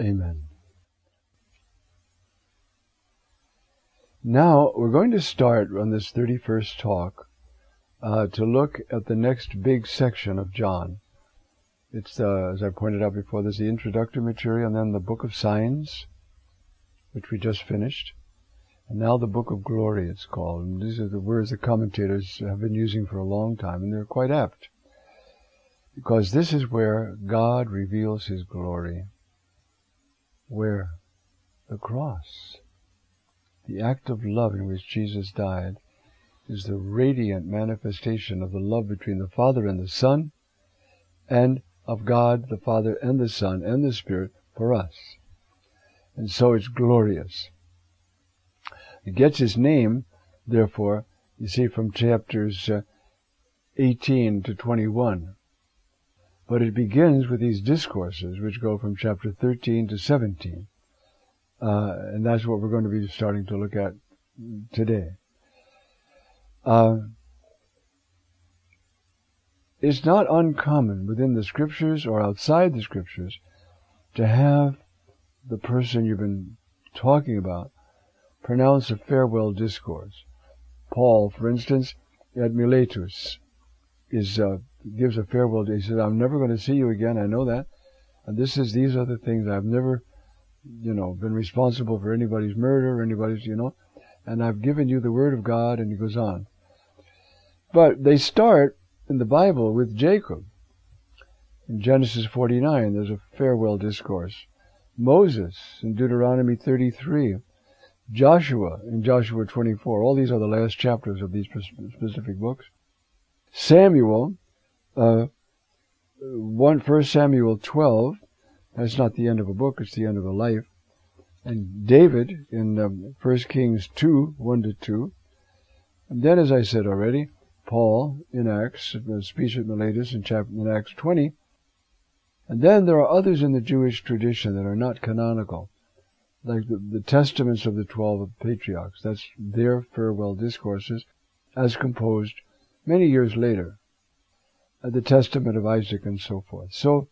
Amen. Now, we're going to start on this 31st talk uh, to look at the next big section of John. It's, uh, as I pointed out before, there's the introductory material and then the Book of Signs, which we just finished. And now the Book of Glory, it's called. And these are the words the commentators have been using for a long time, and they're quite apt. Because this is where God reveals His glory. Where? The cross. The act of love in which Jesus died is the radiant manifestation of the love between the Father and the Son, and of God, the Father, and the Son, and the Spirit for us. And so it's glorious. It gets its name, therefore, you see, from chapters uh, 18 to 21. But it begins with these discourses, which go from chapter 13 to 17. Uh, and that's what we're going to be starting to look at today. Uh, it's not uncommon within the scriptures or outside the scriptures to have the person you've been talking about pronounce a farewell discourse. Paul, for instance, at Miletus, is uh, gives a farewell. He says, "I'm never going to see you again. I know that, and this is these are the things I've never, you know, been responsible for anybody's murder, anybody's, you know, and I've given you the word of God." And he goes on. But they start in the Bible with Jacob. In Genesis 49, there's a farewell discourse. Moses in Deuteronomy 33. Joshua in Joshua 24. All these are the last chapters of these specific books. Samuel, uh, one, First Samuel 12. That's not the end of a book; it's the end of a life. And David in um, First Kings 2, 1 to 2. And then, as I said already, Paul in Acts, the speech at Miletus in chapter in Acts 20. And then there are others in the Jewish tradition that are not canonical like the, the testaments of the twelve patriarchs. That's their farewell discourses, as composed many years later, uh, Uh, the testament of Isaac and so forth. So,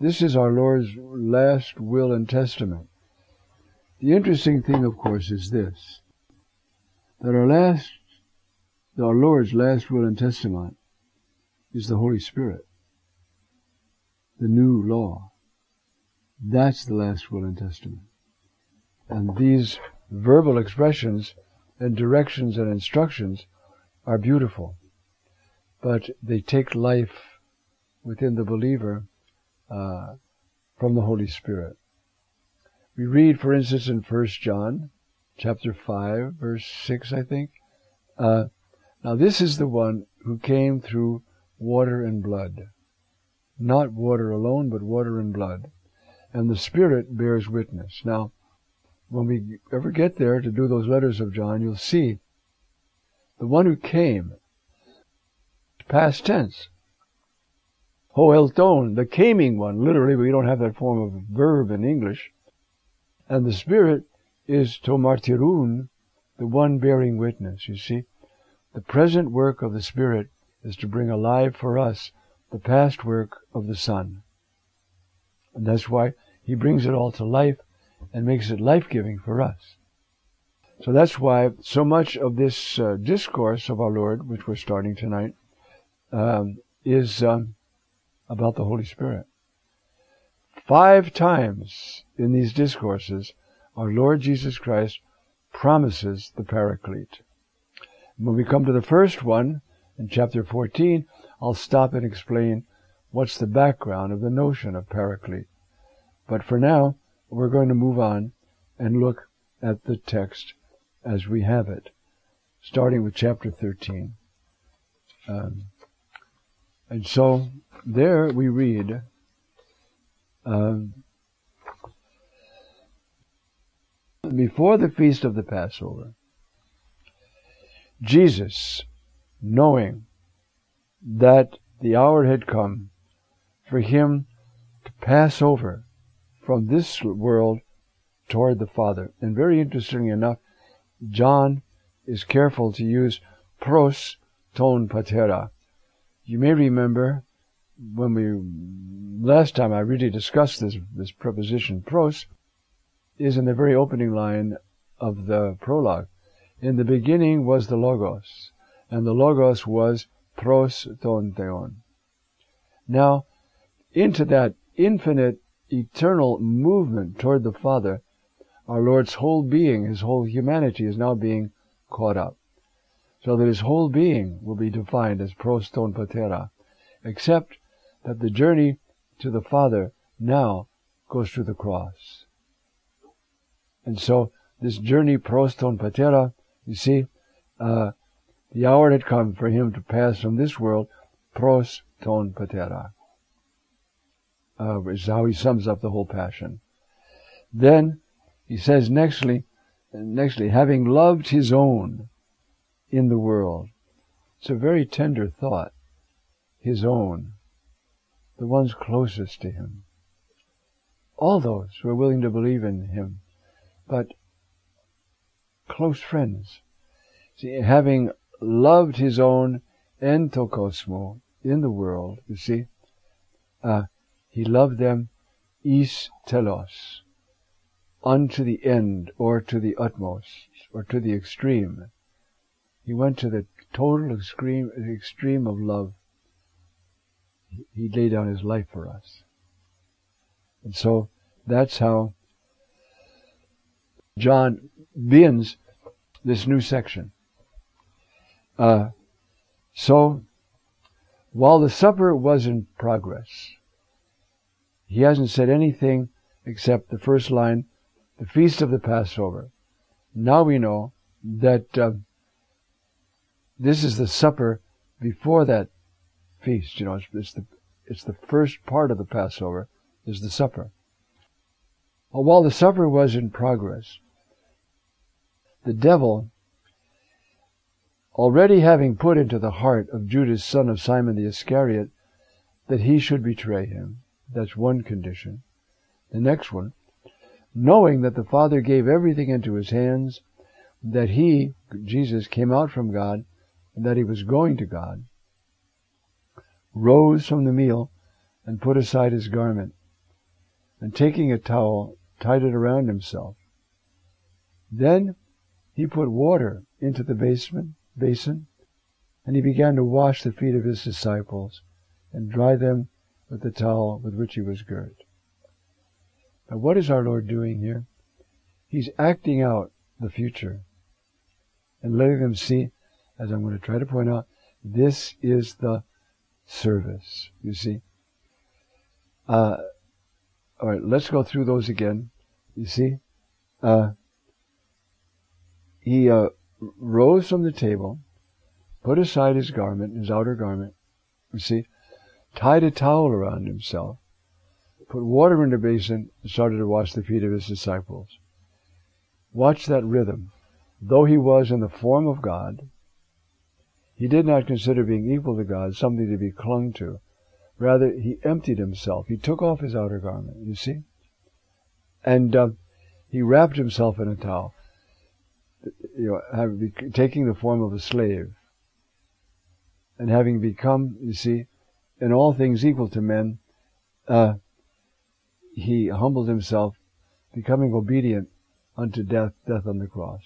this is our Lord's last will and testament. The interesting thing, of course, is this that our last, our Lord's last will and testament is the Holy Spirit, the new law. That's the last will and testament. And these verbal expressions and directions and instructions are beautiful, but they take life within the believer uh, from the Holy Spirit. We read, for instance, in First John, chapter five, verse six, I think. Uh, now this is the one who came through water and blood, not water alone, but water and blood, and the Spirit bears witness. Now when we ever get there to do those letters of John, you'll see the one who came, past tense. ho elthon, the caming one, literally, we don't have that form of verb in English. And the Spirit is to martyroun, the one bearing witness. You see, the present work of the Spirit is to bring alive for us the past work of the Son. And that's why He brings it all to life and makes it life giving for us. So that's why so much of this uh, discourse of our Lord, which we're starting tonight, um, is um, about the Holy Spirit. Five times in these discourses, our Lord Jesus Christ promises the Paraclete. When we come to the first one, in chapter 14, I'll stop and explain what's the background of the notion of Paraclete. But for now, we're going to move on and look at the text as we have it, starting with chapter 13. Um, and so there we read Um, before the feast of the Passover, Jesus, knowing that the hour had come for him to pass over from this world toward the Father. And very interestingly enough, John is careful to use pros ton patera. You may remember when we last time I really discussed this this preposition pros is in the very opening line of the prologue. In the beginning was the Logos, and the Logos was pros ton theon. Now, into that infinite, eternal movement toward the Father, our Lord's whole being, His whole humanity is now being caught up. So that His whole being will be defined as pros ton patera, except that the journey to the Father now goes through the cross. And so this journey pros ton patera, you see, uh, the hour had come for him to pass from this world pros ton patera. Uh, is how he sums up the whole passion. Then he says nextly, nextly, having loved his own in the world. It's a very tender thought. His own. The ones closest to him. All those who are willing to believe in him. But close friends. See, having loved his own en to kosmo in the world, you see, uh, he loved them eis telos, unto the end, or to the utmost, or to the extreme. He went to the total extreme, extreme of love. He laid down his life for us. And so that's how John begins this new section. Uh, so, while the supper was in progress, he hasn't said anything except the first line, the feast of the Passover. Now we know that uh, this is the supper before that feast. You know, it's, it's, the it's the first part of the Passover is the supper. Well, while the supper was in progress, the devil already having put into the heart of Judas, son of Simon the Iscariot, that he should betray him. That's one condition. The next one, knowing that the Father gave everything into his hands, that he, Jesus, came out from God, that he was going to God, rose from the meal and put aside his garment, and taking a towel, tied it around himself. Then he put water into the basement basin, and he began to wash the feet of his disciples and dry them with the towel with which he was girt. Now, what is our Lord doing here? He's acting out the future and letting them see, as I'm going to try to point out, this is the service. You see? Uh, all right, let's go through those again. You see? Uh, he uh, rose from the table, put aside his garment, his outer garment, you see, tied a towel around himself, put water in a basin, and started to wash the feet of his disciples. Watch that rhythm. Though he was in the form of God, he did not consider being equal to God something to be clung to. Rather, he emptied himself. He took off his outer garment, you see? And uh, he wrapped himself in a towel you know, taking the form of a slave and having become, you see, in all things equal to men, uh, he humbled himself, becoming obedient unto death, death on the cross.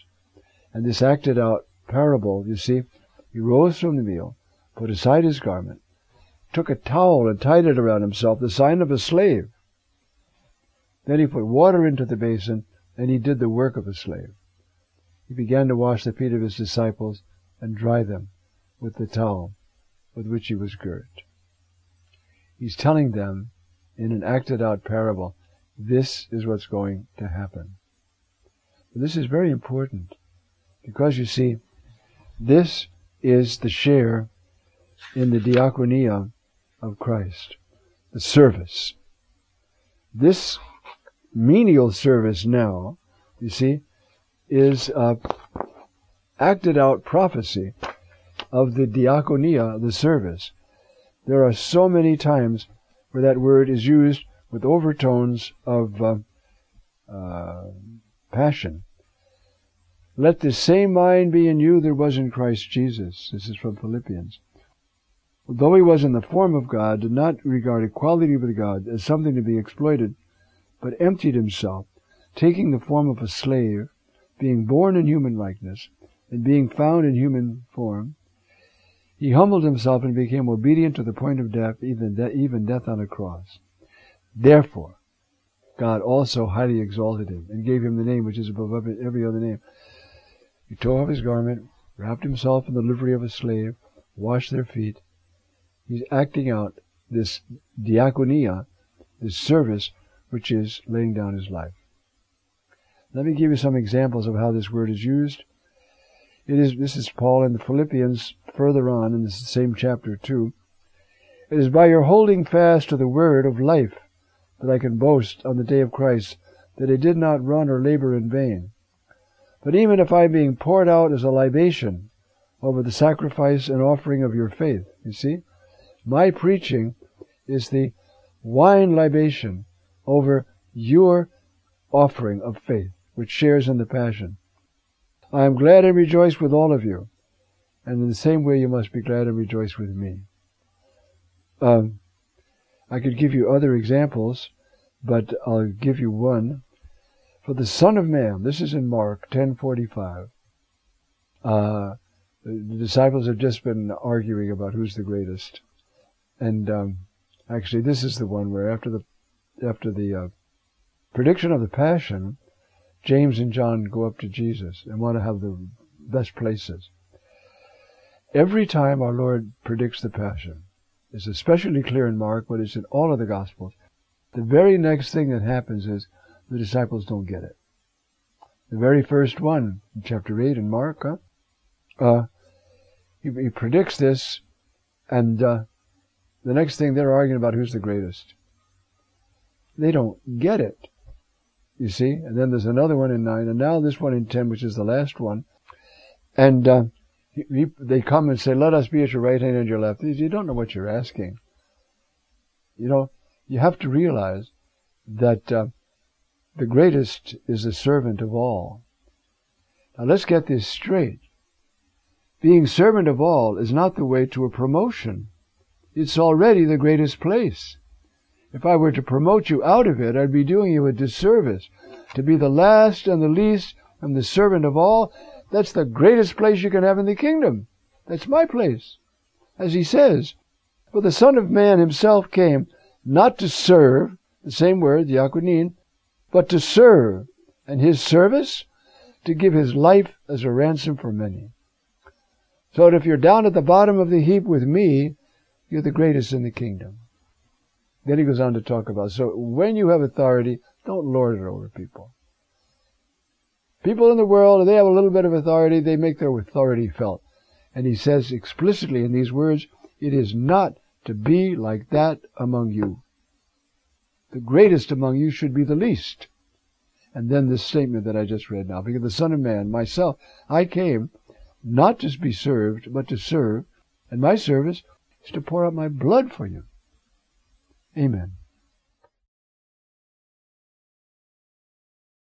And this acted out parable, you see, he rose from the meal, put aside his garment, took a towel and tied it around himself, the sign of a slave. Then he put water into the basin, and he did the work of a slave he began to wash the feet of his disciples and dry them with the towel with which he was girt. He's telling them in an acted out parable, this is what's going to happen. But this is very important because you see, this is the share in the diaconia of Christ, the service. This menial service now, you see, is a acted out prophecy of the diaconia, the service. There are so many times where that word is used with overtones of uh, uh, passion. Let the same mind be in you that was in Christ Jesus. This is from Philippians. Though he was in the form of God, did not regard equality with God as something to be exploited, but emptied himself, taking the form of a slave, being born in human likeness, and being found in human form, he humbled himself and became obedient to the point of death, even, de- even death on a cross. Therefore, God also highly exalted him and gave him the name which is above every other name, he tore off his garment, wrapped himself in the livery of a slave, washed their feet. He's acting out this diaconia, this service, which is laying down his life. Let me give you some examples of how this word is used. It is this is Paul in the Philippians further on in the same chapter too. It is by your holding fast to the word of life that I can boast on the day of Christ that I did not run or labor in vain. But even if I am being poured out as a libation over the sacrifice and offering of your faith, you see, my preaching is the wine libation over your offering of faith, which shares in the passion. I am glad and rejoice with all of you, and in the same way you must be glad and rejoice with me. Um, I could give you other examples, but I'll give you one. For the Son of Man, this is in Mark 10:45. Uh, the disciples have just been arguing about who's the greatest, and um, actually, this is the one where after the after the uh, prediction of the Passion, James and John go up to Jesus and want to have the best places. Every time our Lord predicts the Passion, it's especially clear in Mark, but it's in all of the Gospels. The very next thing that happens is the disciples don't get it. The very first one, chapter 8 in Mark, huh? uh, he, he, predicts this, and uh, the next thing they're arguing about who's the greatest. They don't get it, you see. And then there's another one in 9, and now this one in 10, which is the last one. And uh, he, he, they come and say, let us be at your right hand and your left. You don't know what you're asking. You know, you have to realize that uh, the greatest is the servant of all. Now let's get this straight. Being servant of all is not the way to a promotion. It's already the greatest place. If I were to promote you out of it, I'd be doing you a disservice. To be the last and the least and the servant of all, that's the greatest place you can have in the kingdom. That's my place. As he says, for the Son of Man himself came not to serve, the same word, diakonin, but to serve, and his service to give his life as a ransom for many. So that if you're down at the bottom of the heap with me, you're the greatest in the kingdom. Then he goes on to talk about, so when you have authority, don't lord it over people. People in the world, they have a little bit of authority, they make their authority felt. And he says explicitly in these words, it is not to be like that among you. The greatest among you should be the least. And then this statement that I just read now, because the Son of Man, myself, I came not to be served, but to serve, and my service is to pour out my blood for you. Amen.